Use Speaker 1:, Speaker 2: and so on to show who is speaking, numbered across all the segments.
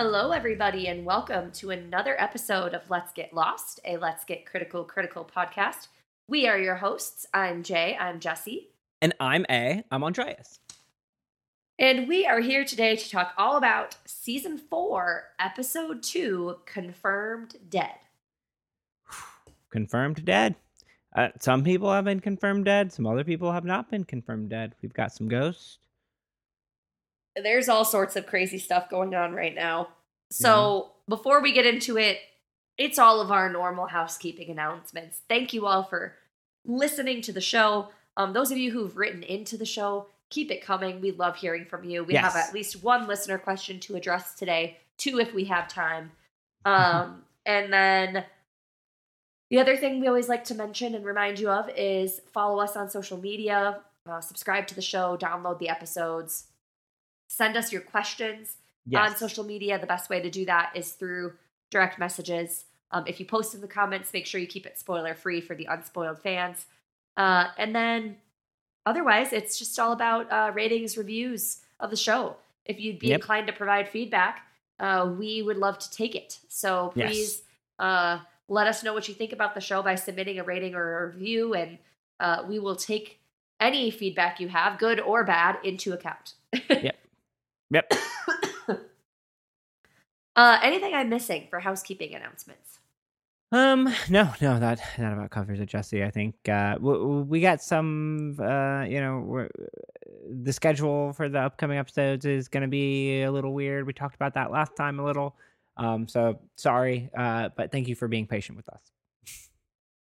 Speaker 1: Hello, everybody, and welcome to another episode of Let's Get Lost, a Let's Get Critical Critical podcast. We are your hosts. I'm Jay. I'm Jesse.
Speaker 2: And I'm A. I'm Andreas.
Speaker 1: And we are here today to talk all about season four, episode two Confirmed Dead.
Speaker 2: Confirmed dead. Uh, some people have been confirmed dead. Some other people have not been confirmed dead. We've got some ghosts.
Speaker 1: There's all sorts of crazy stuff going on right now. So before we get into it, it's all of our normal housekeeping announcements. Thank you all for listening to the show. Um, those of you who've written into the show, keep it coming. We love hearing from you. We have at least one listener question to address today, two if we have time. Um, and then the other thing we always like to mention and remind you of is follow us on social media, uh, subscribe to the show, download the episodes, send us your questions on social media. The best way to do that is through direct messages. Um, if you post in the comments, make sure you keep it spoiler free for the unspoiled fans. Uh, and then otherwise, it's just all about uh, ratings, reviews of the show. If you'd be
Speaker 2: Yep.
Speaker 1: inclined to provide feedback, uh, we would love to take it. So
Speaker 2: Yes.
Speaker 1: please uh, let us know what you think about the show by submitting a rating or a review, and uh, we will take any feedback you have, good or bad, into account.
Speaker 2: Yep.
Speaker 1: Uh, anything I'm missing for housekeeping announcements?
Speaker 2: Um. No. No. That that about covers it, Jesse. I think uh, w- w- we got some. Uh. You know, we're, the schedule for the upcoming episodes is going to be a little weird. We talked about that last time a little. Um. So sorry. Uh. But thank you for being patient with us.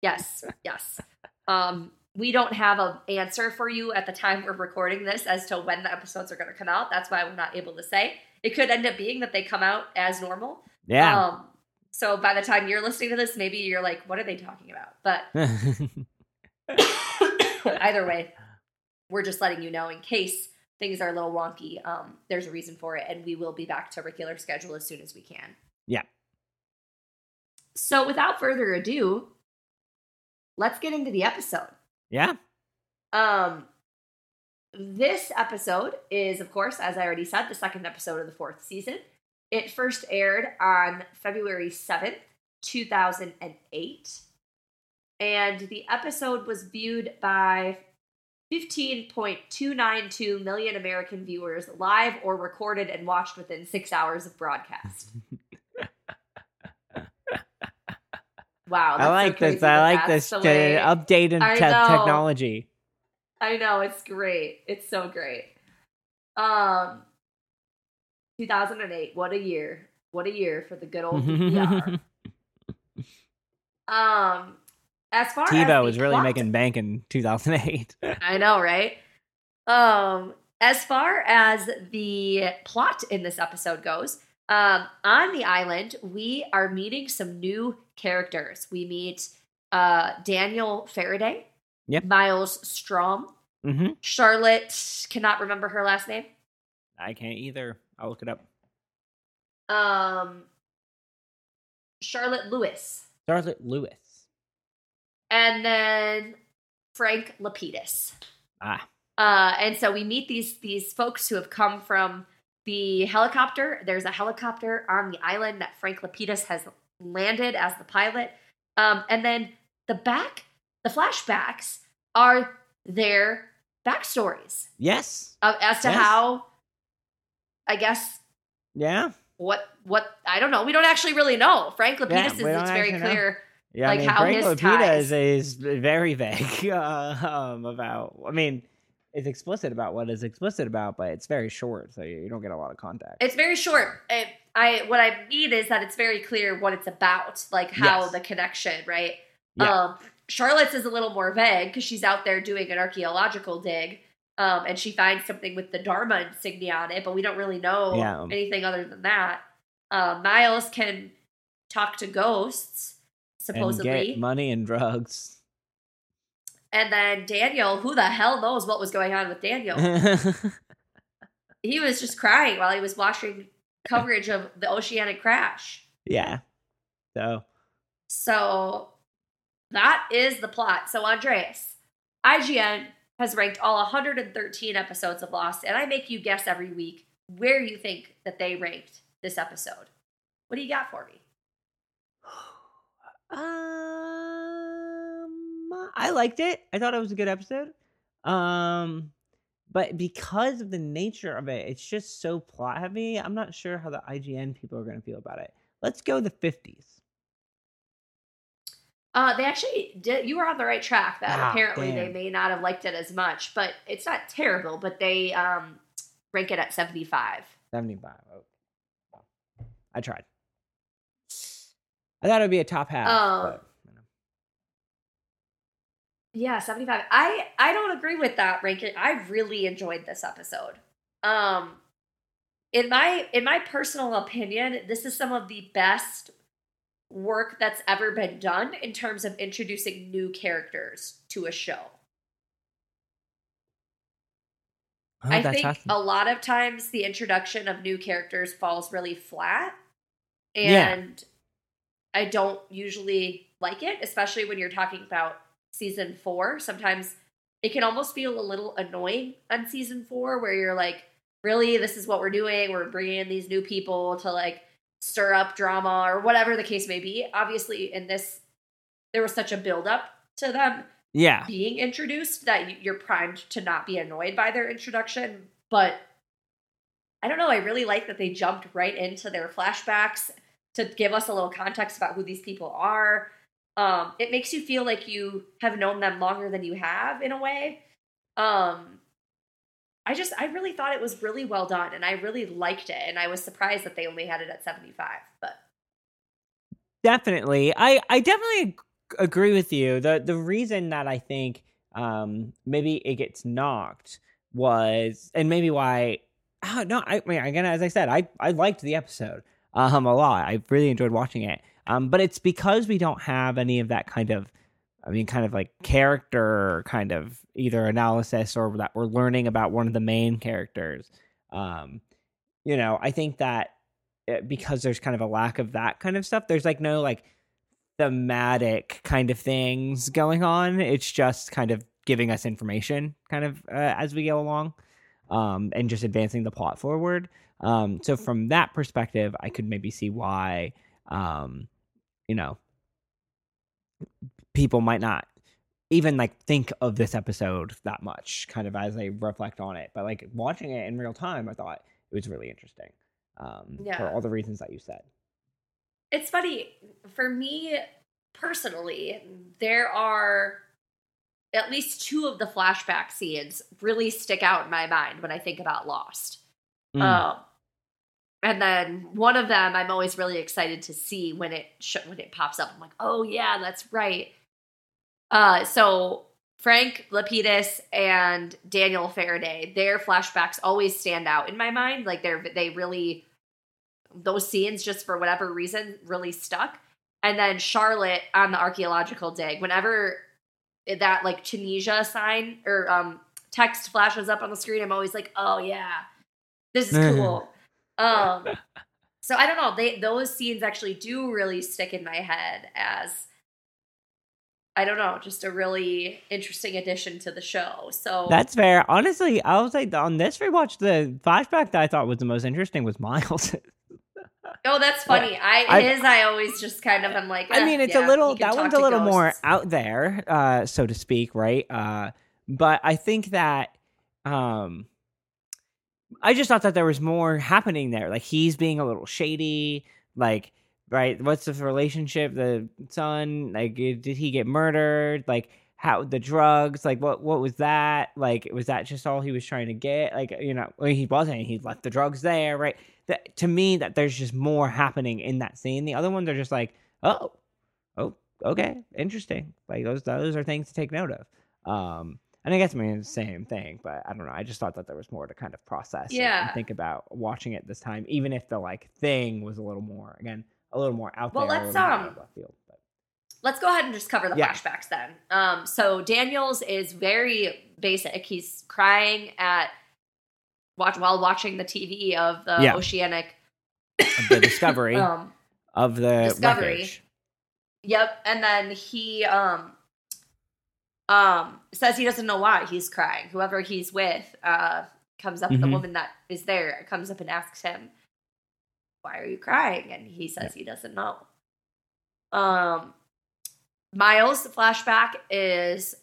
Speaker 1: Yes, yes. Um, we don't have an answer for you at the time we're recording this as to when the episodes are going to come out. That's why we're not able to say. It could end up being that they come out as normal.
Speaker 2: Yeah.
Speaker 1: Um, so by the time you're listening to this, maybe you're like, "What are they talking about?" But either way, we're just letting you know in case things are a little wonky. Um, there's a reason for it, and we will be back to regular schedule as soon as we can.
Speaker 2: Yeah.
Speaker 1: So without further ado, let's get into the episode.
Speaker 2: Yeah.
Speaker 1: Um, this episode is, of course, as I already said, the second episode of the fourth season. It first aired on February 7th, 2008. And the episode was viewed by 15.292 million American viewers live or recorded and watched within six hours of broadcast. Wow.
Speaker 2: I
Speaker 1: so
Speaker 2: like
Speaker 1: crazy
Speaker 2: this. I like this uh, update in te- technology.
Speaker 1: I know it's great. It's so great. Um, 2008. What a year! What a year for the good old DVR. um, as far as
Speaker 2: TiVo was really
Speaker 1: plot-
Speaker 2: making bank in 2008.
Speaker 1: I know, right? Um, as far as the plot in this episode goes, um, on the island, we are meeting some new characters. We meet uh Daniel Faraday,
Speaker 2: Yep.
Speaker 1: Miles Straume,
Speaker 2: hmm
Speaker 1: Charlotte cannot remember her last name.
Speaker 2: I can't either. I'll look it up.
Speaker 1: Um, Charlotte Lewis,
Speaker 2: Charlotte Lewis.
Speaker 1: and then Frank Lapidus.
Speaker 2: Ah.
Speaker 1: Uh, and so we meet these these folks who have come from the helicopter. There's a helicopter on the island that Frank Lapidus has landed as the pilot. Um, and then the back, the flashbacks are their backstories
Speaker 2: Yes.
Speaker 1: uh, as to
Speaker 2: Yes.
Speaker 1: how, I guess,
Speaker 2: Yeah.
Speaker 1: what what I don't know. We don't actually really know. Frank Lapidus
Speaker 2: Yeah,
Speaker 1: is it's very
Speaker 2: actually know.
Speaker 1: clear.
Speaker 2: Yeah.
Speaker 1: Like
Speaker 2: I mean,
Speaker 1: how
Speaker 2: Frank
Speaker 1: his
Speaker 2: Lapita
Speaker 1: ties-
Speaker 2: is, is very vague uh, um, about. I mean, it's explicit about what is explicit about, but it's very short, so you, you don't get a lot of context.
Speaker 1: It's very short. It, I what I mean is that it's very clear what it's about, like how
Speaker 2: Yes.
Speaker 1: the connection, right?
Speaker 2: Yeah.
Speaker 1: Um, Charlotte's is a little more vague because she's out there doing an archaeological dig, um, and she finds something with the Dharma insignia on it, but we don't really know
Speaker 2: Yeah.
Speaker 1: anything other than that. Uh, Miles can talk to ghosts,
Speaker 2: and
Speaker 1: supposedly,
Speaker 2: get money and drugs.
Speaker 1: and then Daniel, who the hell knows what was going on with Daniel? he was just crying while he was watching coverage of the oceanic crash.
Speaker 2: yeah. So
Speaker 1: So that is the plot. So Andreas, IGN has ranked all 113 episodes of Lost, and I make you guess every week where you think that they ranked this episode. What do you got for me?
Speaker 2: Um, I liked it. I thought it was a good episode. Um, but because of the nature of it, it's just so plot heavy. I'm not sure how the IGN people are going to feel about it. Let's go the 50s.
Speaker 1: Uh, they actually did. You were on the right track. That
Speaker 2: Ah,
Speaker 1: apparently they may not have liked it as much, but it's not terrible. But they um rank it at seventy five.
Speaker 2: 75. Oh. I tried. I thought it would be a top half.
Speaker 1: Oh.
Speaker 2: but.
Speaker 1: Yeah, 75. I I don't agree with that ranking. I really enjoyed this episode. Um in my in my personal opinion, this is some of the best work that's ever been done in terms of introducing new characters to a show.
Speaker 2: Oh,
Speaker 1: I think
Speaker 2: awesome.
Speaker 1: a lot of times the introduction of new characters falls really flat.
Speaker 2: Yeah.
Speaker 1: And I don't usually like it, especially when you're talking about season four. Sometimes it can almost feel a little annoying on season four where you're like, really, this is what we're doing. We're bringing in these new people to like stir up drama or whatever the case may be. Obviously, in this, there was such a buildup to them
Speaker 2: yeah.
Speaker 1: being introduced that you- you're primed to not be annoyed by their introduction. But I don't know. I really like that they jumped right into their flashbacks to give us a little context about who these people are. Um, it makes you feel like you have known them longer than you have in a way. Um, I just, I really thought it was really well done and I really liked it. And I was surprised that they only had it at 75. But
Speaker 2: Definitely. I I definitely agree with you. The the reason that I think um maybe it gets knocked was and maybe why oh, no, I mean again as I said, I I liked the episode um a lot. I really enjoyed watching it. Um but it's because we don't have any of that kind of I mean kind of like character kind of either analysis or that we're learning about one of the main characters. Um you know, I think that uh, because there's kind of a lack of that kind of stuff there's like no like thematic kind of things going on it's just kind of giving us information kind of uh, as we go along um and just advancing the plot forward um so from that perspective i could maybe see why um you know people might not even like think of this episode that much kind of as they reflect on it but like watching it in real time i thought it was really interesting um,
Speaker 1: Yeah.
Speaker 2: for all the reasons that you said.
Speaker 1: it's funny for me personally there are at least two of the flashback scenes really stick out in my mind when i think about lost
Speaker 2: Mm.
Speaker 1: um, and then one of them i'm always really excited to see when it sh- when it pops up i'm like oh yeah that's right uh, so frank lapidus and daniel faraday their flashbacks always stand out in my mind like they're they really those scenes just for whatever reason really stuck. And then Charlotte on the archaeological dig, whenever that like Tunisia sign or um text flashes up on the screen, I'm always like, oh yeah, this is cool. um so I don't know, they those scenes actually do really stick in my head as I don't know, just a really interesting addition to the show. So
Speaker 2: That's fair. Honestly, I was like on this rewatch, the flashback that I thought was the most interesting was Miles.
Speaker 1: oh, that's funny. I,
Speaker 2: I-
Speaker 1: his I always just kind of am like.
Speaker 2: I
Speaker 1: eh,
Speaker 2: mean, it's
Speaker 1: yeah,
Speaker 2: a little that one's a little more out there, uh, so to speak, right? Uh, but I think that um, I just thought that there was more happening there. Like he's being a little shady, like right. What's the relationship? The son, like, eh, did he get murdered? Like how the drugs? Like what? What was that? Like was that just all he was trying to get? Like you know, he wasn't. He left the drugs there, right? That to me, that there's just more happening in that scene. The other ones are just like, oh, oh, okay, interesting. Like those those are things to take note of. Um, and I guess I mean the same thing, but I don't know. I just thought that there was more to kind of process and- and,
Speaker 1: Yeah.
Speaker 2: think about watching it this time, even if the like thing was a little more again a little more out
Speaker 1: Well,
Speaker 2: there. Well,
Speaker 1: let's,
Speaker 2: little more out
Speaker 1: um,
Speaker 2: field.
Speaker 1: Let's go ahead and just cover the
Speaker 2: Yeah.
Speaker 1: flashbacks then. Um, so Daniels is very basic. He's crying at watch while watching the TV of the
Speaker 2: Yeah.
Speaker 1: oceanic
Speaker 2: the discovery
Speaker 1: um,
Speaker 2: of the
Speaker 1: Discovery.
Speaker 2: wreckage.
Speaker 1: Yep, and then he um um says he doesn't know why he's crying. Whoever he's with uh comes up the
Speaker 2: Mhm.
Speaker 1: woman that is there comes up and asks him why are you crying? And he says he doesn't know. Um, Miles, the flashback is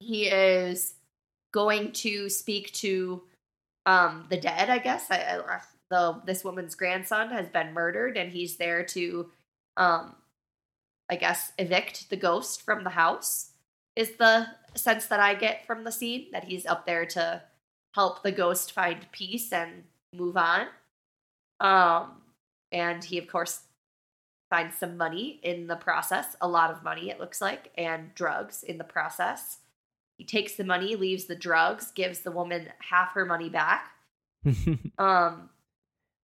Speaker 1: he is going to speak to um the dead. I guess I, I the this woman's grandson has been murdered, and he's there to um I guess evict the ghost from the house. Is the sense that I get from the scene that he's up there to help the ghost find peace and move on. Um, and he, of course, finds some money in the process, a lot of money, it looks like, and drugs in the process. He takes the money, leaves the drugs, gives the woman half her money back. Um,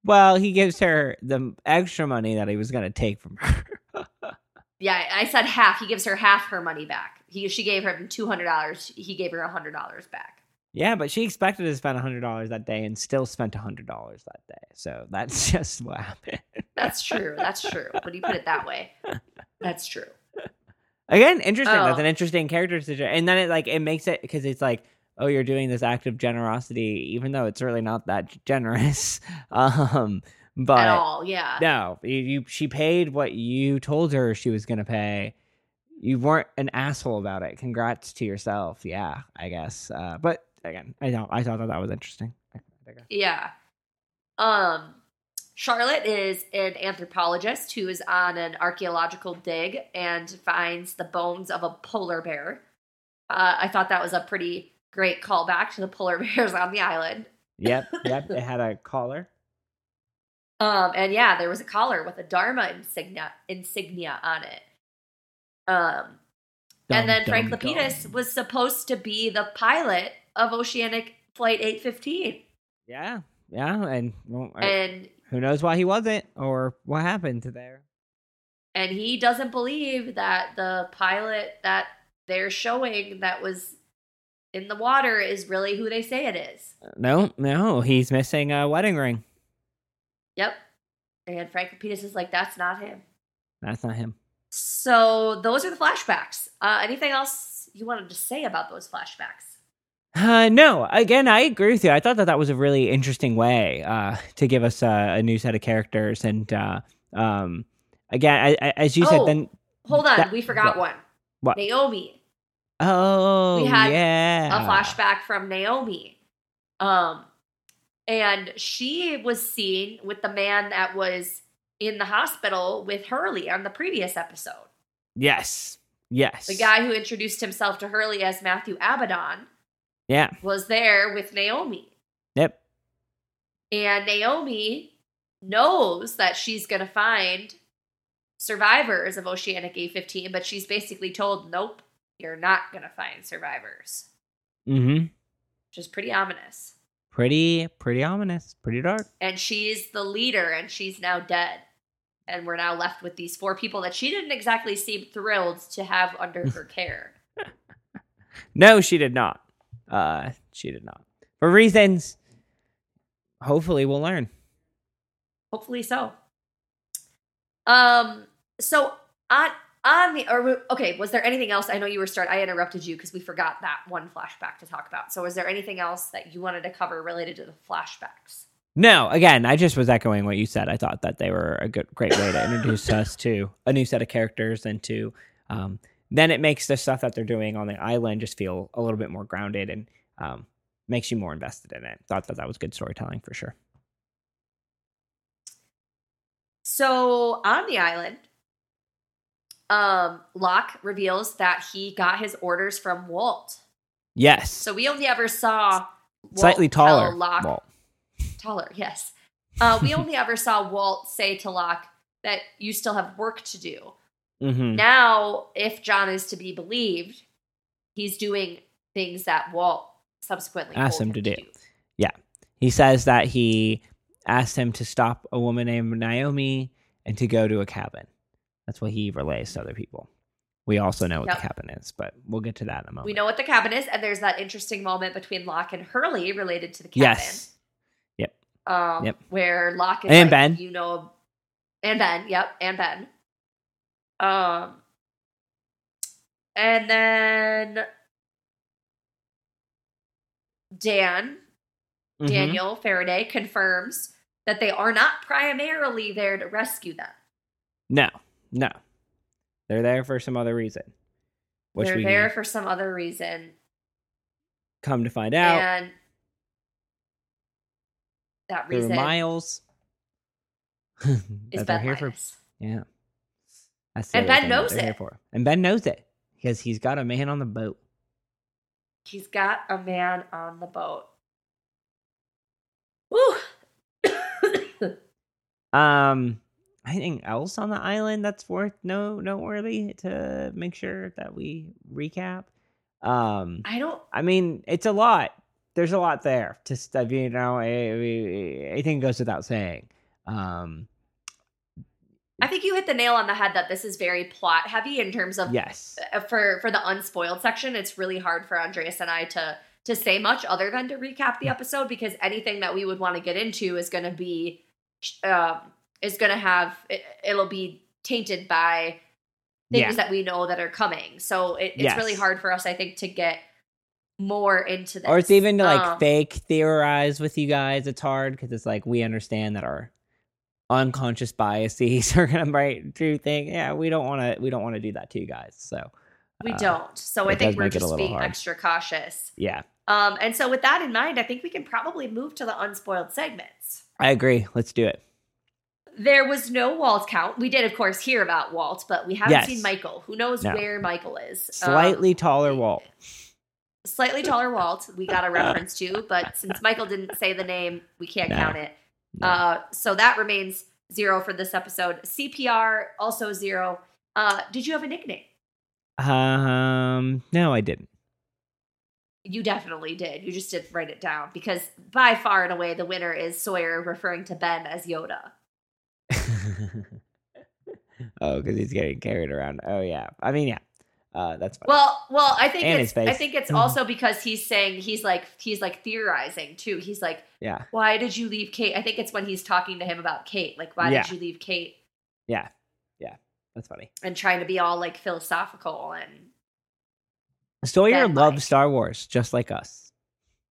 Speaker 2: well, he gives her the extra money that he was going to take from her.
Speaker 1: yeah, I said half. He gives her half her money back. He she gave him two hundred dollars. He gave her a hundred dollars back.
Speaker 2: yeah, but she expected to spend hundred dollars that day and still spent hundred dollars that day. So that's just what happened.
Speaker 1: That's true. That's true. When you put it that way, that's true.
Speaker 2: Again, interesting. That's
Speaker 1: Oh.
Speaker 2: an interesting character situation, and then it like it makes it because it's like, oh, you're doing this act of generosity, even though it's really not that generous. Um, but
Speaker 1: At all, yeah.
Speaker 2: no, you, you she paid what you told her she was gonna pay. You weren't an asshole about it. Congrats to yourself. Yeah, I guess. Uh, but again, I know I thought that, that was interesting.
Speaker 1: Yeah. Um Charlotte is an anthropologist who is on an archaeological dig and finds the bones of a polar bear. Uh, I thought that was a pretty great callback to the polar bears on the island.
Speaker 2: Yep, yep. it had a collar.
Speaker 1: Um, and yeah, there was a collar with a Dharma insignia insignia on it. Um, and
Speaker 2: Dum,
Speaker 1: then Frank Lapidus
Speaker 2: dum.
Speaker 1: was supposed to be the pilot of Oceanic Flight 815.
Speaker 2: Yeah, yeah, and well,
Speaker 1: And
Speaker 2: who knows why he wasn't or what happened to there.
Speaker 1: and he doesn't believe that the pilot that they're showing that was in the water is really who they say it is.
Speaker 2: No, no, he's missing a wedding ring.
Speaker 1: Yep. And Frank Lapidus is like, that's not him.
Speaker 2: That's not him.
Speaker 1: So those are the flashbacks. Uh, anything else you wanted to say about those flashbacks?
Speaker 2: Uh, no, again, I agree with you. I thought that that was a really interesting way uh, to give us uh, a new set of characters, and uh, um, again, I, I, as you said,
Speaker 1: Oh.
Speaker 2: then
Speaker 1: Hold on,
Speaker 2: That-
Speaker 1: we forgot
Speaker 2: what?
Speaker 1: one.
Speaker 2: What?
Speaker 1: Naomi.
Speaker 2: oh,
Speaker 1: We had
Speaker 2: yeah,
Speaker 1: a flashback from Naomi. Um, and she was seen with the man that was in the hospital with Hurley on the previous episode.
Speaker 2: Yes, yes,
Speaker 1: The guy who introduced himself to Hurley as Matthew Abaddon
Speaker 2: Yeah,
Speaker 1: was there with Naomi.
Speaker 2: yep,
Speaker 1: And Naomi knows that she's going to find survivors of Oceanic 815, but she's basically told, nope, you're not going to find survivors,
Speaker 2: mm-hmm.
Speaker 1: which is pretty ominous.
Speaker 2: Pretty, pretty ominous, pretty dark.
Speaker 1: and she's the leader and she's now dead and we're now left with these four people that she didn't exactly seem thrilled to have under her care
Speaker 2: No, she did not. Uh, she did not for reasons. Hopefully, we'll learn.
Speaker 1: hopefully so um so on on the or okay was there anything else i know you were start i interrupted you because we forgot that one flashback to talk about so was there anything else that you wanted to cover related to the flashbacks
Speaker 2: No, again, I just was echoing what you said. I thought that they were a good, great way to introduce us to a new set of characters and to um, then it makes the stuff that they're doing on the island just feel a little bit more grounded and um, makes you more invested in it. Thought that that was good storytelling for sure.
Speaker 1: So on the island, um, Locke reveals that he got his orders from Walt.
Speaker 2: Yes,
Speaker 1: So we only ever saw Walt
Speaker 2: slightly taller.
Speaker 1: Locke,
Speaker 2: Walt.
Speaker 1: taller, yes. Uh, we only ever saw Walt say to Locke that you still have work to do.
Speaker 2: Mm-hmm.
Speaker 1: Now, if John is to be believed, he's doing things that Walt subsequently
Speaker 2: Asked
Speaker 1: told
Speaker 2: him to do. Yeah. He says that he asked him to stop a woman named Naomi and to go to a cabin. That's what he relays to other people. We also know what
Speaker 1: Yep.
Speaker 2: the cabin is, but we'll get to that in a moment.
Speaker 1: We know what the cabin is, and there's that interesting moment between Locke and Hurley related to the cabin.
Speaker 2: Yes. Yep.
Speaker 1: Um,
Speaker 2: Yep.
Speaker 1: Where Locke is
Speaker 2: And
Speaker 1: like,
Speaker 2: Ben.
Speaker 1: you know, and Ben, yep, and Ben. Um, and then Dan,
Speaker 2: Mhm.
Speaker 1: Daniel Faraday confirms that they are not primarily there to rescue them.
Speaker 2: No, no, they're there for some other reason, which
Speaker 1: They're there for some other reason.
Speaker 2: come to find out
Speaker 1: And that reason
Speaker 2: Miles.
Speaker 1: is Ben
Speaker 2: here for yeah. That's
Speaker 1: And Ben knows it.
Speaker 2: for. and Ben knows it because he's got a man on the boat.
Speaker 1: He's got a man on the boat. Woo!
Speaker 2: Um, anything else on the island that's worth no noteworthy to make sure that we recap? Um,
Speaker 1: I don't
Speaker 2: I mean, it's a lot. There's a lot there. Uh, you know, I think it goes without saying. Um,
Speaker 1: I think you hit the nail on the head that this is very plot heavy in terms of
Speaker 2: yes,
Speaker 1: uh, for for the unspoiled section. It's really hard for Andreas and I to to say much other than to recap the episode because anything that we would want to get into is going to be um is going to have it, it'll be tainted by things
Speaker 2: Yeah.
Speaker 1: that we know that are coming. So it, it's really hard for us, I think, to get more into this.
Speaker 2: or it's even to like
Speaker 1: Um,
Speaker 2: fake theorize with you guys. It's hard because it's like we understand that our unconscious biases are gonna right do thing. Yeah, we don't want to. We don't want to do that to you guys. So
Speaker 1: We
Speaker 2: uh,
Speaker 1: don't. So I think we're
Speaker 2: make it a
Speaker 1: just being
Speaker 2: hard.
Speaker 1: extra cautious.
Speaker 2: yeah,
Speaker 1: Um, and so with that in mind, I think we can probably move to the unspoiled segments.
Speaker 2: I agree. Let's do it.
Speaker 1: There was no Walt count. We did, of course, hear about Walt, but we haven't
Speaker 2: Yes.
Speaker 1: seen Michael. Who knows
Speaker 2: No.
Speaker 1: where Michael is? Um,
Speaker 2: Slightly taller Walt.
Speaker 1: slightly taller Walt. We got a reference to, but since Michael didn't say the name, we can't
Speaker 2: No.
Speaker 1: count it.
Speaker 2: No.
Speaker 1: Uh, so that remains zero for this episode. CPR also zero. Uh, did you have a nickname?
Speaker 2: Um, no, I didn't.
Speaker 1: You definitely did. You just didn't write it down because by far and away the winner is Sawyer referring to Ben as Yoda.
Speaker 2: oh, because he's getting carried around. Oh yeah. I mean, yeah. Uh, that's fine.
Speaker 1: Well, well, I think
Speaker 2: And
Speaker 1: it's. I think it's also because he's saying he's like he's like theorizing too. He's like,
Speaker 2: yeah,
Speaker 1: why did you leave Kate? I think it's when he's talking to him about Kate. Like, why
Speaker 2: Yeah.
Speaker 1: did you leave Kate?
Speaker 2: yeah, yeah. That's funny.
Speaker 1: And trying to be all like philosophical and
Speaker 2: Sawyer loves
Speaker 1: like.
Speaker 2: Star Wars just like us.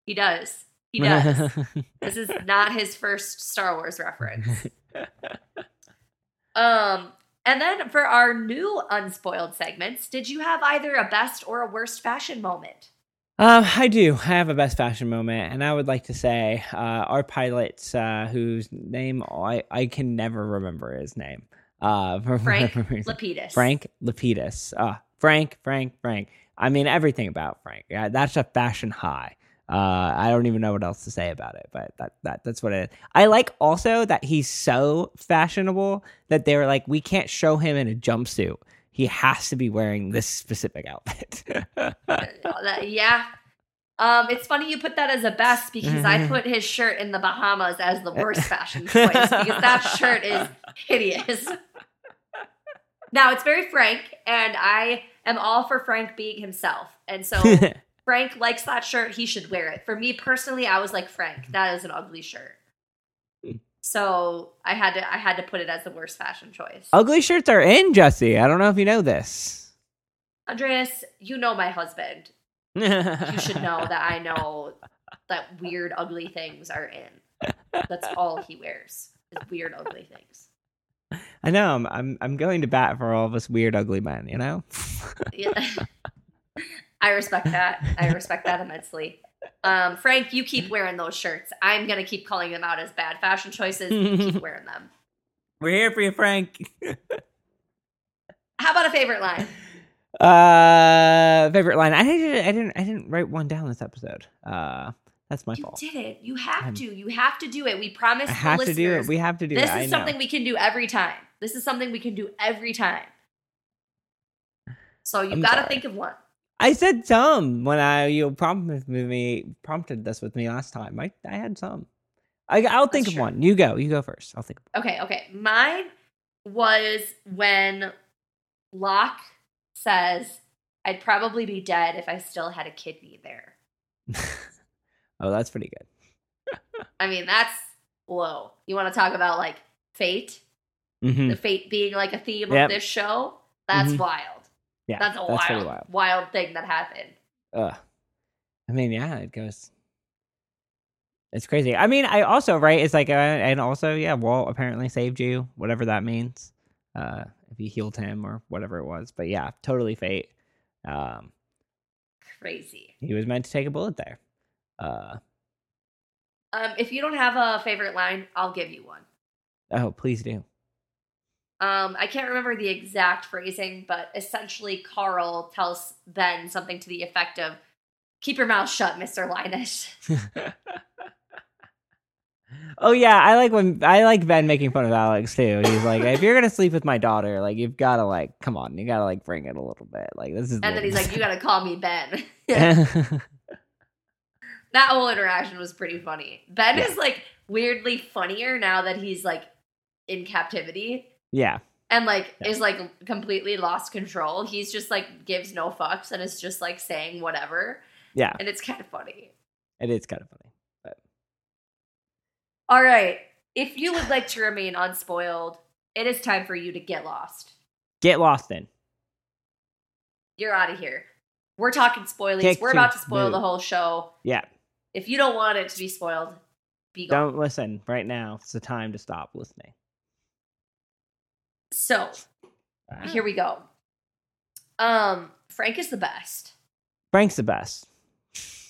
Speaker 1: he does. He does. this is not his first Star Wars reference. Um, and then for our new unspoiled segments, did you have either a best or a worst fashion moment?
Speaker 2: Um, I do. I have a best fashion moment, and I would like to say uh, our pilot, uh, whose name I, I can never remember his name. Uh,
Speaker 1: Frank. Lapidus.
Speaker 2: Frank Lapidus. Uh, Frank, Frank, Frank. I mean everything about Frank. Yeah, that's a fashion high. Uh, I don't even know what else to say about it, but that, that that's what it is. I like also that he's so fashionable that they're like, we can't show him in a jumpsuit. He has to be wearing this specific outfit.
Speaker 1: Uh, yeah. Um, it's funny you put that as a best because I put his shirt in the Bahamas as the worst fashion choice because that shirt is hideous. Now it's very Frank, and I am all for Frank being himself. And so Frank likes that shirt, he should wear it. For me personally, I was like, Frank, mm-hmm. that is an ugly shirt. Mm. So I had to I had to put it as the worst fashion choice.
Speaker 2: Ugly shirts are in, Jesse. I don't know if you know this.
Speaker 1: Andreas, you know my husband.
Speaker 2: you
Speaker 1: You should know that I know that weird, ugly things are in. That's all he wears is weird, ugly things.
Speaker 2: I know. I'm, I'm I'm going to bat for all of us weird, ugly men. You know.
Speaker 1: Yeah. I respect that. I respect that immensely. Um, Frank, you keep wearing those shirts. I'm gonna keep calling them out as bad fashion choices. You keep wearing them.
Speaker 2: We're here for you, Frank.
Speaker 1: How about a favorite line?
Speaker 2: Uh, favorite line. I didn't. I didn't. I didn't write one down this episode. Uh, that's my
Speaker 1: You
Speaker 2: fault.
Speaker 1: You did it. You have
Speaker 2: I'm-
Speaker 1: to. You have to do it. We promise.
Speaker 2: I have to do it. We have to do
Speaker 1: this
Speaker 2: it. I
Speaker 1: is something we can do every time. This is something we can do every time. So you
Speaker 2: I'm
Speaker 1: got to think of one.
Speaker 2: I said some when I you prompted me prompted this with me last time. I I had some. I I'll think
Speaker 1: That's
Speaker 2: of
Speaker 1: true.
Speaker 2: one. You go. You go first. I'll think.
Speaker 1: Okay, okay. Mine was when Locke says, I'd probably be dead if I still had a kidney there.
Speaker 2: oh, that's pretty good.
Speaker 1: I mean, that's low. You want to talk about like fate?
Speaker 2: hmm
Speaker 1: The fate being like a theme
Speaker 2: Yep.
Speaker 1: of this show? That's
Speaker 2: Mhm.
Speaker 1: wild.
Speaker 2: Yeah,
Speaker 1: That's a
Speaker 2: that's
Speaker 1: wild,
Speaker 2: wild.
Speaker 1: wild thing that happened.
Speaker 2: Ugh. I mean, yeah, it goes. It's crazy. I mean, I also right. It's like, uh, and also, yeah. Walt apparently saved you, whatever that means. Uh, if he healed him or whatever it was, but yeah, totally fate. Um,
Speaker 1: Crazy.
Speaker 2: he was meant to take a bullet there. Uh,
Speaker 1: Um, if you don't have a favorite line, I'll give you one.
Speaker 2: oh, please do.
Speaker 1: Um, I can't remember the exact phrasing, but essentially, Carl tells Ben something to the effect of, "Keep your mouth shut, Mister Linus."
Speaker 2: oh yeah, I like when I like Ben making fun of Alex too. He's like, if you're gonna sleep with my daughter, like you've got to like, come on, you gotta like bring it a little bit. Like this is.
Speaker 1: And then he's like, "You gotta call me Ben." that whole interaction was pretty funny. Ben
Speaker 2: Yeah.
Speaker 1: is like weirdly funnier now that he's like in captivity
Speaker 2: yeah,
Speaker 1: and like
Speaker 2: Yeah.
Speaker 1: is like completely lost control. He's just like gives no fucks and is just like saying whatever,
Speaker 2: yeah.
Speaker 1: and it's kind of funny.
Speaker 2: It is kind of funny.
Speaker 1: But All right. If you would like to remain unspoiled, it is time for you to get lost.
Speaker 2: Get lost then.
Speaker 1: You're out of here. We're talking spoilies. We're about to spoil
Speaker 2: move.
Speaker 1: the whole show.
Speaker 2: Yeah.
Speaker 1: If you don't want it to be spoiled, be gone.
Speaker 2: Don't listen right now. It's the time to stop listening.
Speaker 1: So
Speaker 2: Ah.
Speaker 1: here we go. Um, Frank is the best.
Speaker 2: Frank's the best.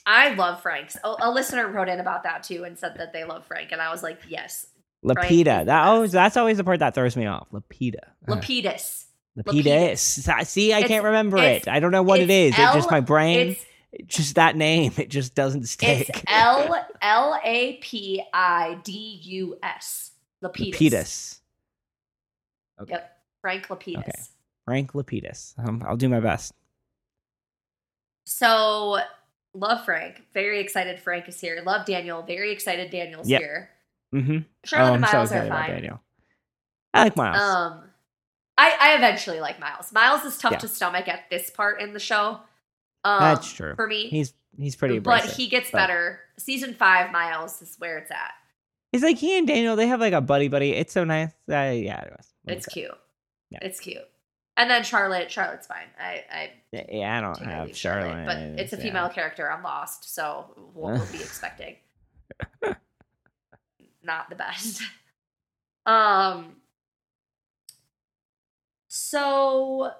Speaker 1: I love Frank's. A, a listener wrote in about that too and said that they love Frank, and I was like, yes,
Speaker 2: Lapita. That always that's always the part that throws me off. Lapita. Uh,
Speaker 1: Lapidus.
Speaker 2: Lapidus. See, I
Speaker 1: It's-
Speaker 2: can't remember it. I don't know what
Speaker 1: it's
Speaker 2: is. It's just my brain.
Speaker 1: It's
Speaker 2: just that name. It just doesn't stick.
Speaker 1: it's L L A P I D U S. Lapidus.
Speaker 2: Lapidus. Okay.
Speaker 1: Yep. Frank Lapidus.
Speaker 2: Okay. Frank Lapidus. Um, I'll do my best.
Speaker 1: So love Frank. Very excited Frank is here. Love Daniel. Very excited Daniel's
Speaker 2: Yep.
Speaker 1: here.
Speaker 2: Mm-hmm.
Speaker 1: Charlotte
Speaker 2: oh,
Speaker 1: and
Speaker 2: I'm so
Speaker 1: Miles are fine.
Speaker 2: Daniel. I like Miles.
Speaker 1: Um, I I eventually like Miles. Miles is tough
Speaker 2: Yeah.
Speaker 1: to stomach at this part in the show. Um,
Speaker 2: That's true.
Speaker 1: for me.
Speaker 2: he's he's pretty
Speaker 1: but he gets
Speaker 2: but-
Speaker 1: better. Season five, Miles is where it's at.
Speaker 2: It's like he and Daniel. They have like a buddy buddy. It's so nice. Uh, yeah, it was.
Speaker 1: It's cute.
Speaker 2: Yeah.
Speaker 1: It's cute. And then Charlotte. Charlotte's fine. I I
Speaker 2: Yeah, yeah, I don't have
Speaker 1: leave
Speaker 2: Charlotte,
Speaker 1: but it's a
Speaker 2: yeah.
Speaker 1: female character. I'm lost, so what we'll be expecting? Not the best. Um. So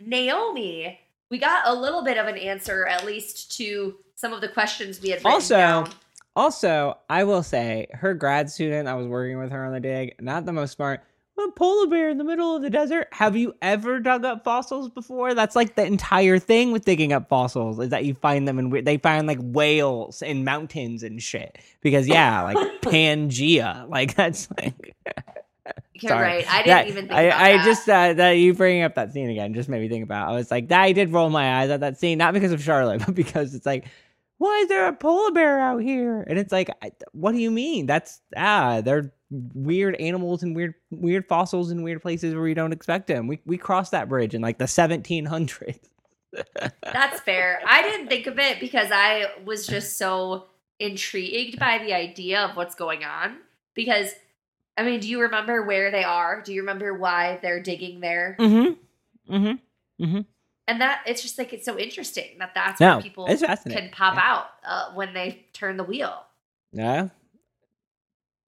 Speaker 1: Naomi, we got a little bit of an answer, at least to some of the questions we had.
Speaker 2: Also,
Speaker 1: down.
Speaker 2: Also, I will say, her grad student, I was working with her on the dig, not the most smart. A polar bear in the middle of the desert. Have you ever dug up fossils before? That's like the entire thing with digging up fossils is that you find them and. They find like whales in mountains and shit. Because yeah, like Pangea, like that's like.
Speaker 1: You're
Speaker 2: sorry.
Speaker 1: right. I didn't
Speaker 2: That-
Speaker 1: even think
Speaker 2: I,
Speaker 1: about
Speaker 2: I
Speaker 1: that.
Speaker 2: just uh, that you bringing up that scene again just made me think about. I was like, that I did roll my eyes at that scene, not because of Charlotte, but because it's like, why is there a polar bear out here? And it's like, what do you mean? That's ah, they're weird animals and weird weird fossils in weird places where you don't expect them. We we crossed that bridge in like the 1700s.
Speaker 1: That's fair. I didn't think of it because I was just so intrigued by the idea of what's going on. Because, I mean, do you remember where they are? Do you remember why they're digging there?
Speaker 2: Mm-hmm. Mm-hmm.
Speaker 1: And that it's just like it's so interesting that that's
Speaker 2: No,
Speaker 1: where people can pop
Speaker 2: Yeah.
Speaker 1: out uh, when they turn the wheel.
Speaker 2: Yeah.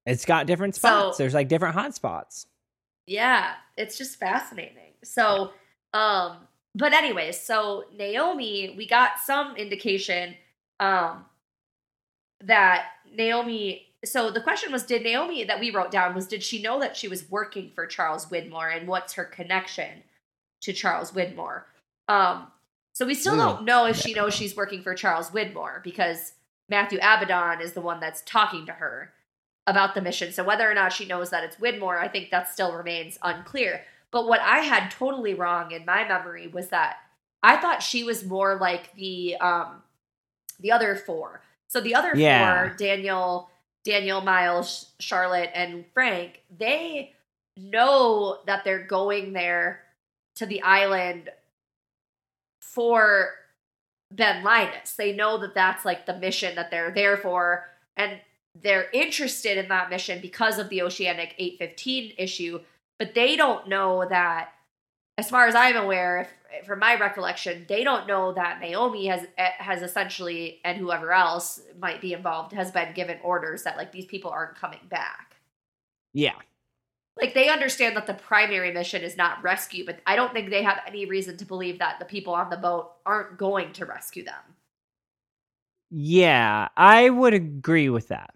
Speaker 2: It's got different
Speaker 1: So-
Speaker 2: spots. There's like different hot spots.
Speaker 1: Yeah, it's just fascinating. So, um, but anyways, so Naomi, we got some indication um that Naomi so the question was did Naomi that we wrote down was did she know that she was working for Charles Widmore and what's her connection to Charles Widmore? Um so we still don't know if she knows she's working for Charles Widmore because Matthew Abaddon is the one that's talking to her about the mission. So whether or not she knows that it's Widmore, I think that still remains unclear. But what I had totally wrong in my memory was that I thought she was more like the um the other four. So the other
Speaker 2: Yeah.
Speaker 1: four, Daniel, Daniel, Miles, Charlotte, and Frank, they know that they're going there to the island for Ben Linus. They know that that's like the mission that they're there for, and they're interested in that mission because of the Oceanic 815 issue, but they don't know that as far as I'm aware, if, from my recollection, they don't know that Naomi has eh, has essentially and whoever else might be involved has been given orders that like these people aren't coming back.
Speaker 2: Yeah.
Speaker 1: Like they understand that the primary mission is not rescue, but I don't think they have any reason to believe that the people on the boat aren't going to rescue them.
Speaker 2: Yeah, I would agree with that.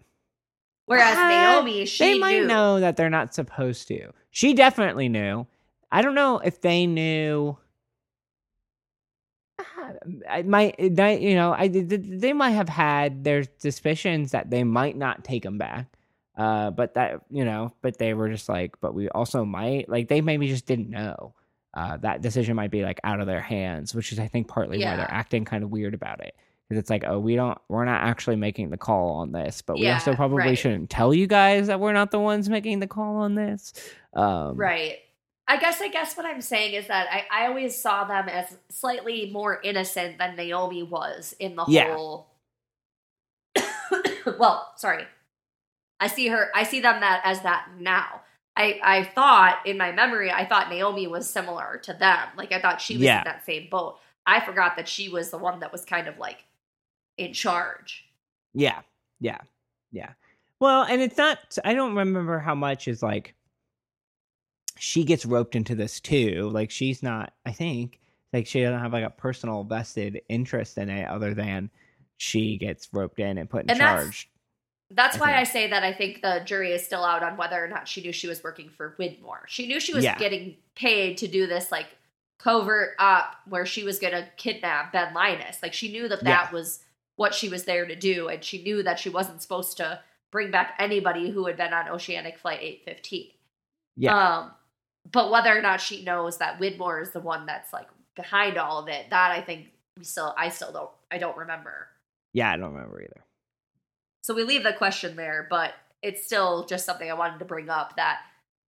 Speaker 1: Whereas
Speaker 2: Uh,
Speaker 1: Naomi, she
Speaker 2: they might
Speaker 1: knew.
Speaker 2: know that they're not supposed to. She definitely knew. I don't know if they knew. I might, you know, I they might have had their suspicions that they might not take them back. Uh, but that you know, but they were just like, but we also might like they maybe just didn't know. Uh, that decision might be like out of their hands, which is I think partly why they're acting kind of weird about it. Because it's like, oh, we don't, we're not actually making the call on this, but we
Speaker 1: Yeah,
Speaker 2: also probably
Speaker 1: right.
Speaker 2: shouldn't tell you guys that we're not the ones making the call on this. Um,
Speaker 1: Right. I guess I guess what I'm saying is that I, I always saw them as slightly more innocent than Naomi was in the
Speaker 2: Yeah.
Speaker 1: whole Well, sorry. I see her I see them that as that now. I, I thought in my memory, I thought Naomi was similar to them. Like I thought she was
Speaker 2: Yeah.
Speaker 1: in that same boat. I forgot that she was the one that was kind of like in charge.
Speaker 2: Yeah, yeah, yeah. Well, and it's not. I don't remember how much is like. She gets roped into this too. Like she's not. I think like she doesn't have like a personal vested interest in it, other than she gets roped in and put in
Speaker 1: And
Speaker 2: charge.
Speaker 1: That's
Speaker 2: I
Speaker 1: why
Speaker 2: think.
Speaker 1: I say that I think the jury is still out on whether or not she knew she was working for Widmore. She knew she was
Speaker 2: Yeah.
Speaker 1: getting paid to do this like covert op where she was going to kidnap Ben Linus. Like she knew that that was what she was there to do, and she knew that she wasn't supposed to bring back anybody who had been on Oceanic Flight 815.
Speaker 2: Yeah,
Speaker 1: Um, but whether or not she knows that Widmore is the one that's like behind all of it, that I think we still, I still don't, I don't remember.
Speaker 2: yeah. I don't remember either.
Speaker 1: So we leave the question there, but it's still just something I wanted to bring up that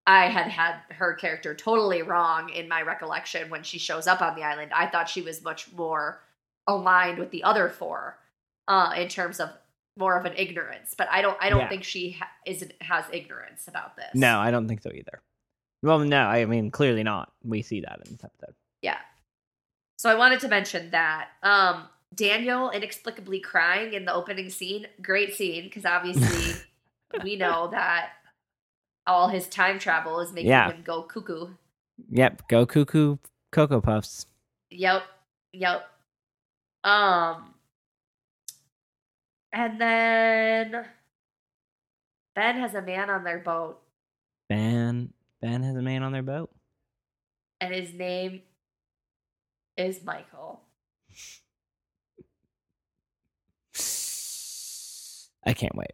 Speaker 1: I had had her character totally wrong in my recollection when she shows up on the island. I thought she was much more aligned with the other four uh, in terms of more of an ignorance, but I don't. I don't
Speaker 2: Yeah.
Speaker 1: think she ha- isn't has ignorance about this.
Speaker 2: No, I don't think so either. Well, no, I mean clearly not. We see that in this episode.
Speaker 1: Yeah. So I wanted to mention that. Um, Daniel inexplicably crying in the opening scene. Great scene, because obviously we know that all his time travel is making
Speaker 2: Yeah.
Speaker 1: him go cuckoo.
Speaker 2: Yep, go cuckoo, cocoa puffs.
Speaker 1: Yep. Yep. Um and then Ben has a man on their boat
Speaker 2: Ben, Ben has a man on their boat.
Speaker 1: and his name is Michael.
Speaker 2: I can't wait.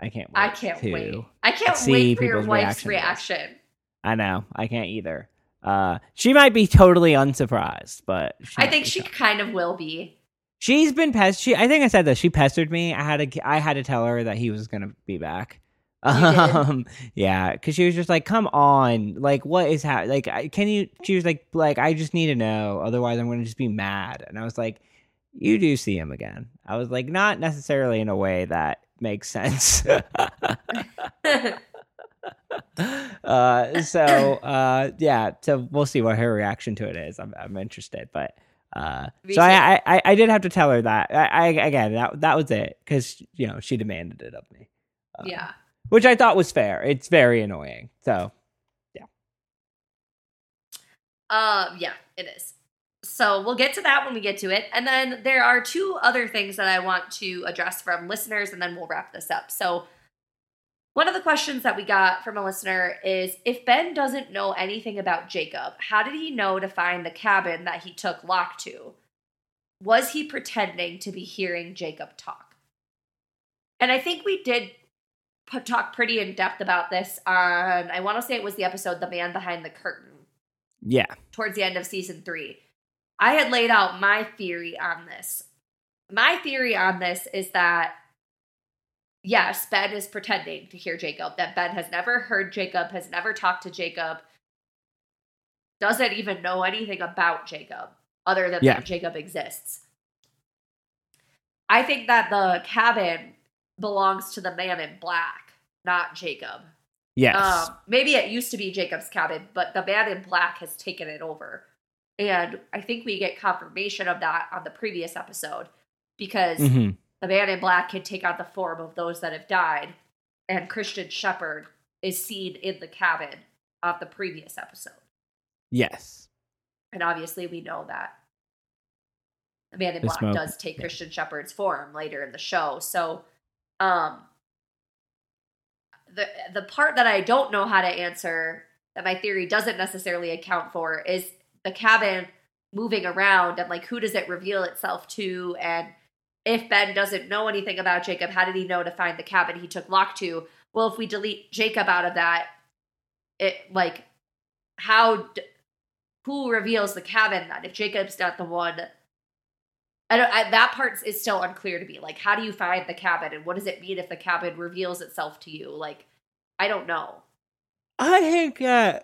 Speaker 2: I can't wait.
Speaker 1: I can't wait. I can't
Speaker 2: see
Speaker 1: wait for your
Speaker 2: people's
Speaker 1: wife's
Speaker 2: reaction
Speaker 1: reaction.
Speaker 2: I know. I can't either. Uh, she might be totally unsurprised, but
Speaker 1: I think she
Speaker 2: shocked.
Speaker 1: kind of will be.
Speaker 2: she's been pest. She, I think I said this. She pestered me. I had to. I had to tell her that he was gonna be back. Um, yeah, because she was just like, "Come on, like, what is happening? Like, I- can you?" She was like, "Like, I just need to know, otherwise, I'm gonna just be mad." And I was like, "You do see him again." I was like, not necessarily in a way that makes sense. uh so uh yeah so we'll see what her reaction to it is i'm, I'm interested but uh so. I, I I- did have to tell her that i, I again that, that was it because you know she demanded it of me Uh,
Speaker 1: yeah.
Speaker 2: which i thought was fair it's very annoying so yeah.
Speaker 1: Um, yeah, it is. So we'll get to that when we get to it. And then there are two other things that I want to address from listeners, and then we'll wrap this up. So one of the questions that we got from a listener is if Ben doesn't know anything about Jacob, how did he know to find the cabin that he took Locke to? Was he pretending to be hearing Jacob talk? And I think we did talk pretty in depth about this on, I want to say it was the episode The Man Behind the Curtain
Speaker 2: yeah
Speaker 1: towards the end of season three. I had laid out my theory on this. My theory on this is that, yes, Ben is pretending to hear Jacob, that Ben has never heard Jacob, has never talked to Jacob, doesn't even know anything about Jacob other than
Speaker 2: Yeah.
Speaker 1: that Jacob exists. I think that the cabin belongs to the man in black, not Jacob.
Speaker 2: Yes.
Speaker 1: Um, maybe it used to be Jacob's cabin, but the man in black has taken it over. And I think we get confirmation of that on the previous episode because
Speaker 2: Mhm.
Speaker 1: the man in black can take on the form of those that have died, and Christian Shepherd is seen in the cabin of the previous episode.
Speaker 2: Yes.
Speaker 1: And obviously, we know that the man in black does take
Speaker 2: yeah.
Speaker 1: Christian Shepherd's form later in the show. So, um, the the part that I don't know how to answer that my theory doesn't necessarily account for is the cabin moving around and like who does it reveal itself to and if Ben doesn't know anything about Jacob, how did he know to find the cabin he took Locke to? Well, if we delete Jacob out of that, it like how who reveals the cabin then if Jacob's not the one? I don't. I, that part is still unclear to me. Like, how do you find the cabin, and what does it mean if the cabin reveals itself to you? Like, I don't know.
Speaker 2: I think uh,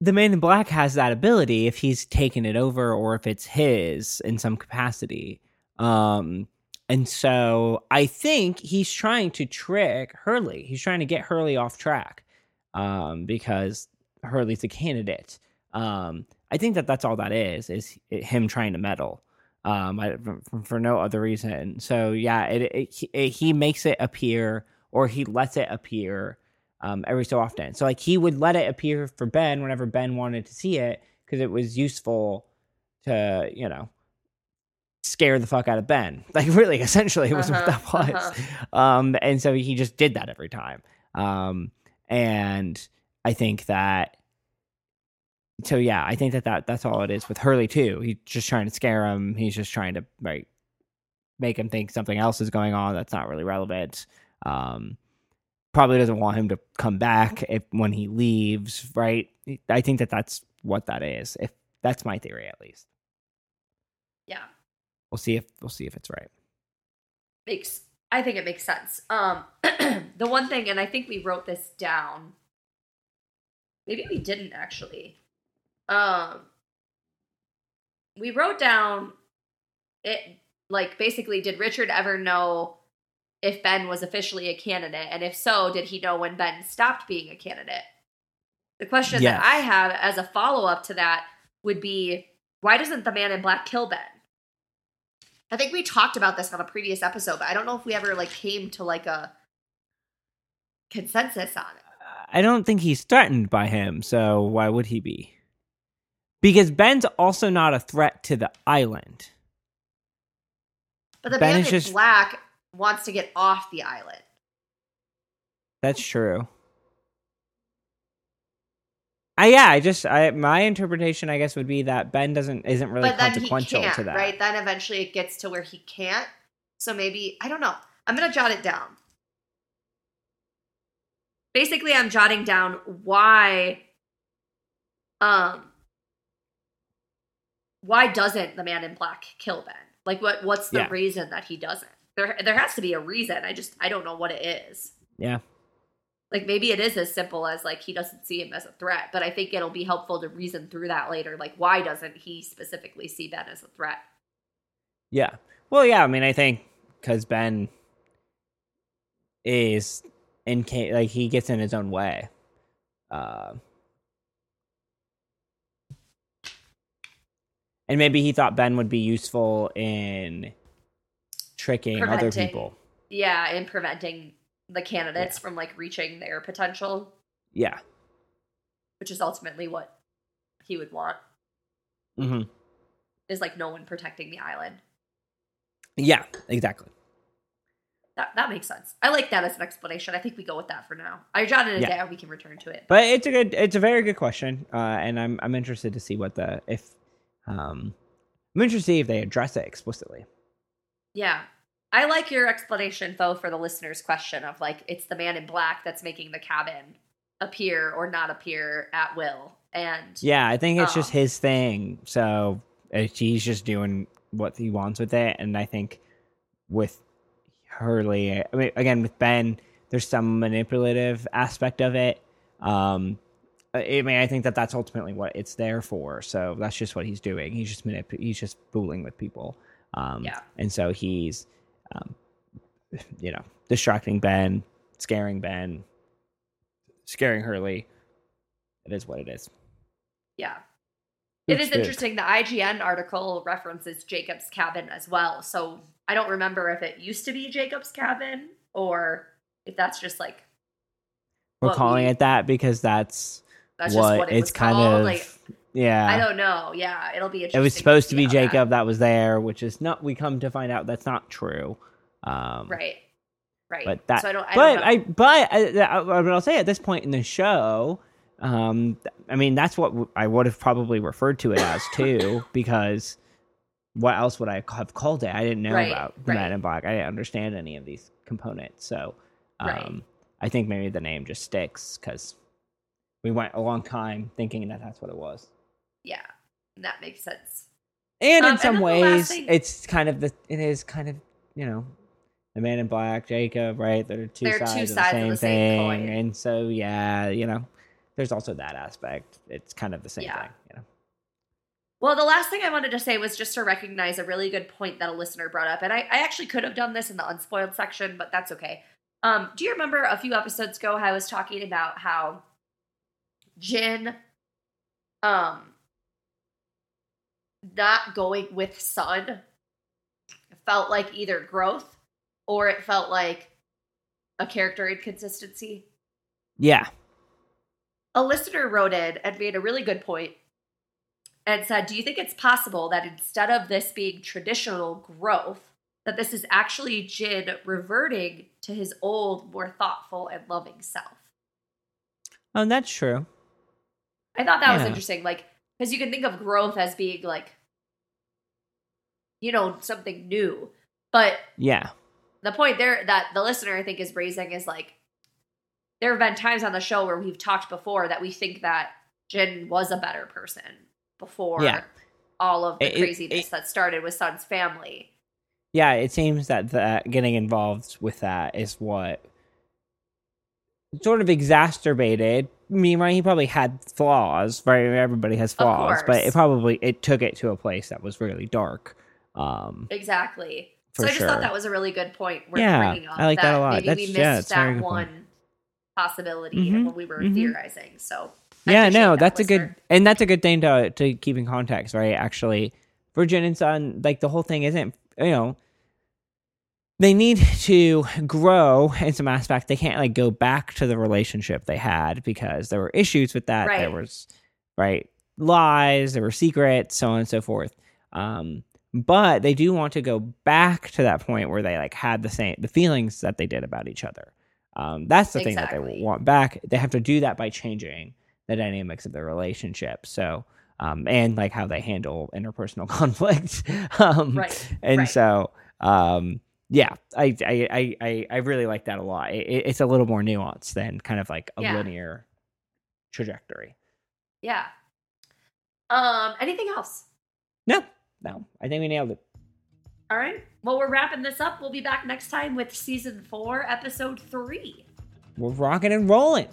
Speaker 2: the Man in Black has that ability if he's taken it over or if it's his in some capacity. Um, and so I think he's trying to trick Hurley. He's trying to get Hurley off track um, because Hurley's a candidate. Um, I think that that's all that is is him trying to meddle. Um, I, for, for no other reason. So yeah, it, it, it he makes it appear or he lets it appear um, every so often. So like he would let it appear for Ben whenever Ben wanted to see it because it was useful to you know scare the fuck out of Ben. Like really, essentially, it was what that
Speaker 1: Uh-huh,
Speaker 2: was. Um, and so he just did that every time. Um, and I think that. So yeah, I think that, that that's all it is with Hurley too. He's just trying to scare him. He's just trying to right make him think something else is going on that's not really relevant. Um, probably doesn't want him to come back if when he leaves. Right? I think that that's what that is. If that's my theory, at least.
Speaker 1: Yeah,
Speaker 2: We'll see if we'll see if it's right.
Speaker 1: makes. I think it makes sense. Um, the one thing, and I think we wrote this down. Maybe we didn't actually. Um, we wrote down it like basically did Richard ever know if Ben was officially a candidate and if so did he know when Ben stopped being a candidate the question
Speaker 2: Yes.
Speaker 1: that I have as a follow-up to that would be why doesn't the man in black kill Ben I think we talked about this on a previous episode but I don't know if we ever like came to like a consensus on it
Speaker 2: I don't think he's threatened by him, so why would he be? Because Ben's also not a threat to the island.
Speaker 1: but the
Speaker 2: Ben
Speaker 1: man
Speaker 2: is
Speaker 1: in
Speaker 2: just-
Speaker 1: black wants to get off the island
Speaker 2: That's true. I yeah, I just I my interpretation I guess would be that Ben doesn't isn't really
Speaker 1: but then he
Speaker 2: consequential to that.
Speaker 1: right? Then eventually it gets to where he can't. So maybe I don't know. I'm gonna jot it down. Basically, I'm jotting down why. Um. Why doesn't the man in black kill Ben? Like, what? What's the
Speaker 2: Yeah.
Speaker 1: reason that he doesn't? There, there has to be a reason. I just, I don't know what it is.
Speaker 2: Yeah.
Speaker 1: Like maybe it is as simple as like he doesn't see him as a threat, but I think it'll be helpful to reason through that later. Like, why doesn't he specifically see Ben as a threat?
Speaker 2: Yeah. Well, yeah, I mean I think cuz Ben is in like he gets in his own way. Uh and maybe he thought Ben would be useful in tricking other people.
Speaker 1: Yeah, and preventing the candidates from like reaching their potential,
Speaker 2: Yeah.
Speaker 1: which is ultimately what he would want.
Speaker 2: hmm
Speaker 1: Is like no one protecting the island.
Speaker 2: Yeah, exactly.
Speaker 1: That that makes sense. I like that as an explanation. I think we go with that for now. I jotted it
Speaker 2: Yeah.
Speaker 1: down. We can return to it.
Speaker 2: But it's a good, it's a very good question, uh, and I'm I'm interested to see what the if um I'm interested to see if they address it explicitly.
Speaker 1: Yeah. I like your explanation though for the listener's question of like it's the man in black that's making the cabin appear or not appear at will. And
Speaker 2: Yeah, I think it's just
Speaker 1: Um,
Speaker 2: his thing. So uh, he's just doing what he wants with it, and I think with Hurley, I mean, again with Ben, there's some manipulative aspect of it. Um, I I mean, I think that that's ultimately what it's there for. So that's just what he's doing. He's just manip- he's just fooling with people. Um,
Speaker 1: Yeah.
Speaker 2: and so he's, um, you know, distracting Ben, scaring Ben, scaring Hurley. It is what it is.
Speaker 1: Yeah. It is interesting. The IGN article references Jacob's cabin as well. So I don't remember if it used to be Jacob's cabin or if that's just like
Speaker 2: We're calling
Speaker 1: we-
Speaker 2: it that because that's
Speaker 1: that's
Speaker 2: what
Speaker 1: just what it
Speaker 2: it's kind
Speaker 1: called.
Speaker 2: of.
Speaker 1: like
Speaker 2: yeah,
Speaker 1: I don't know. Yeah, it'll be
Speaker 2: it was supposed to be
Speaker 1: see how that-
Speaker 2: Jacob that was there, which is not. We come to find out that's not true. Um,
Speaker 1: Right. Right.
Speaker 2: But that,
Speaker 1: so I don't, I
Speaker 2: but
Speaker 1: don't.
Speaker 2: I, but I, what I'll say at this point in the show, um, I mean that's what I would have probably referred to it as too, because what else would I have called it? I didn't know
Speaker 1: Right,
Speaker 2: about the
Speaker 1: right.
Speaker 2: Man in Black. I didn't understand any of these components, so um,
Speaker 1: Right.
Speaker 2: I think maybe the name just sticks because we went a long time thinking that that's what it was.
Speaker 1: Yeah, that makes sense.
Speaker 2: And
Speaker 1: Um,
Speaker 2: in some
Speaker 1: last
Speaker 2: ways,
Speaker 1: thing-
Speaker 2: it's kind of the it is kind of you know the Man in Black, Jacob, right? They're two
Speaker 1: They're two
Speaker 2: sides, of,
Speaker 1: sides
Speaker 2: the
Speaker 1: of
Speaker 2: same
Speaker 1: the same
Speaker 2: thing,
Speaker 1: coin.
Speaker 2: and so yeah, you know, there's also that aspect. It's kind of the same
Speaker 1: Yeah.
Speaker 2: thing, you know.
Speaker 1: Well, the last thing I wanted to say was just to recognize a really good point that a listener brought up. And I, I actually could have done this in the unspoiled section, but that's okay. Um, do you remember a few episodes ago I was talking about how Jin um not going with Sun felt like either growth or it felt like a character inconsistency?
Speaker 2: Yeah,
Speaker 1: a listener wrote in and made a really good point and said, Do you think it's possible that instead of this being traditional growth, that this is actually Jin reverting to his old, more thoughtful and loving self?
Speaker 2: oh, that's true.
Speaker 1: I thought that was interesting. Like, because you can think of growth as being like, you know, something new. But
Speaker 2: Yeah,
Speaker 1: the point there that the listener I think is raising is like there have been times on the show where we've talked before that we think that Jin was a better person before
Speaker 2: Yeah.
Speaker 1: all of the
Speaker 2: It- it-
Speaker 1: craziness
Speaker 2: it-
Speaker 1: that started with Sun's family.
Speaker 2: yeah. It seems that that getting involved with that is what sort of exacerbated. I mean, right? He probably had flaws, right? Everybody has flaws, but it probably it took it to a place that was really dark. Um,
Speaker 1: Exactly. So I just
Speaker 2: sure.
Speaker 1: thought that was a really good point worth
Speaker 2: Yeah,
Speaker 1: bringing up.
Speaker 2: I like that a lot.
Speaker 1: Maybe
Speaker 2: That's-
Speaker 1: we missed
Speaker 2: very
Speaker 1: that
Speaker 2: good point.
Speaker 1: one possibility
Speaker 2: Mhm,
Speaker 1: when we were
Speaker 2: mhm.
Speaker 1: theorizing. So I
Speaker 2: yeah no
Speaker 1: that,
Speaker 2: that's a good and that's a good thing to to keep in context right actually virgin and Sun like the whole thing isn't you know they need to grow in some aspect. They can't like go back to the relationship they had because there were issues with that. There was right lies there were secrets so on and so forth. Um but they do want to go back to that point where they like had the same the feelings that they did about each other. Um that's the thing that they want back. They have to do that by changing the dynamics of their relationship. So um and like how they handle interpersonal conflict. Um
Speaker 1: Right.
Speaker 2: and
Speaker 1: right.
Speaker 2: so um yeah I, I i i really like that a lot it, it- it's a little more nuanced than kind of like a
Speaker 1: Yeah.
Speaker 2: linear trajectory
Speaker 1: yeah. Um, anything else?
Speaker 2: no no i think we nailed it
Speaker 1: All right. Well, we're wrapping this up. We'll be back next time with season four, episode three.
Speaker 2: we're rocking and rolling